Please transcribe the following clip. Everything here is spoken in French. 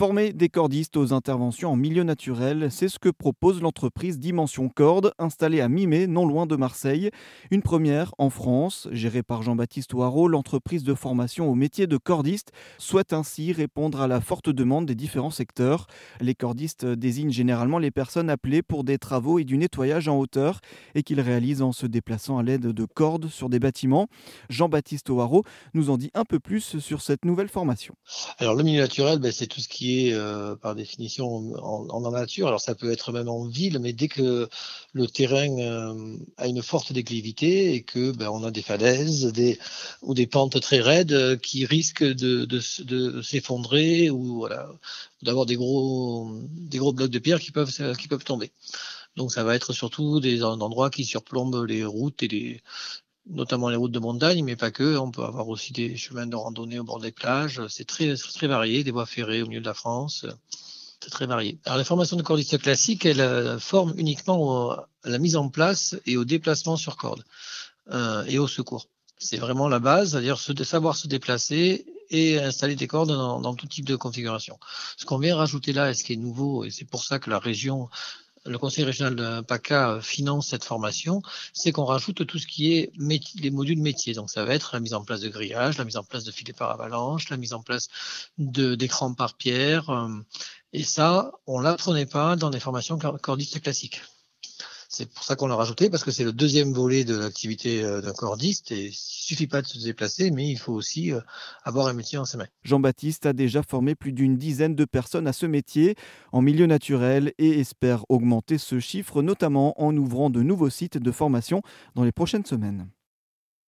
Former des cordistes aux interventions en milieu naturel, c'est ce que propose l'entreprise Dimension Corde, installée à Mimé, non loin de Marseille. Une première en France, gérée par Jean-Baptiste Ouareau, l'entreprise de formation au métier de cordiste souhaite ainsi répondre à la forte demande des différents secteurs. Les cordistes désignent généralement les personnes appelées pour des travaux et du nettoyage en hauteur et qu'ils réalisent en se déplaçant à l'aide de cordes sur des bâtiments. Jean-Baptiste Ouareau nous en dit un peu plus sur cette nouvelle formation. Alors le milieu naturel, ben, c'est tout ce qui euh, par définition en, nature. Alors ça peut être même en ville, mais dès que le terrain euh, a une forte déclivité et que ben, on a des falaises ou des pentes très raides euh, qui risquent de, de, de s'effondrer ou voilà, d'avoir des gros, des gros blocs de pierre qui peuvent, qui peuvent tomber. Donc ça va être surtout des endroits qui surplombent les routes et les, notamment les routes de montagne, mais pas que. On peut avoir aussi des chemins de randonnée au bord des plages. C'est très, très varié, des voies ferrées au milieu de la France. C'est très varié. Alors, la formation de cordiste classique, elle euh, forme uniquement à la mise en place et au déplacement sur corde euh, et au secours. C'est vraiment la base, c'est-à-dire savoir se déplacer et installer des cordes dans, dans, tout type de configuration. Ce qu'on vient rajouter là, et ce qui est nouveau, et c'est pour ça que la région le conseil régional de PACA finance cette formation, c'est qu'on rajoute tout ce qui est les modules métiers. Donc ça va être la mise en place de grillage, la mise en place de filets par avalanche, la mise en place d'écrans par pierre. Euh, et ça, on l'apprenait pas dans des formations cordistes classiques. C'est pour ça qu'on l'a rajouté, parce que c'est le deuxième volet de l'activité euh, d'un cordiste. Et il suffit pas de se déplacer, mais il faut aussi euh, avoir un métier en ses. Jean-Baptiste a déjà formé plus d'une dizaine de personnes à ce métier en milieu naturel et espère augmenter ce chiffre, notamment en ouvrant de nouveaux sites de formation dans les prochaines semaines.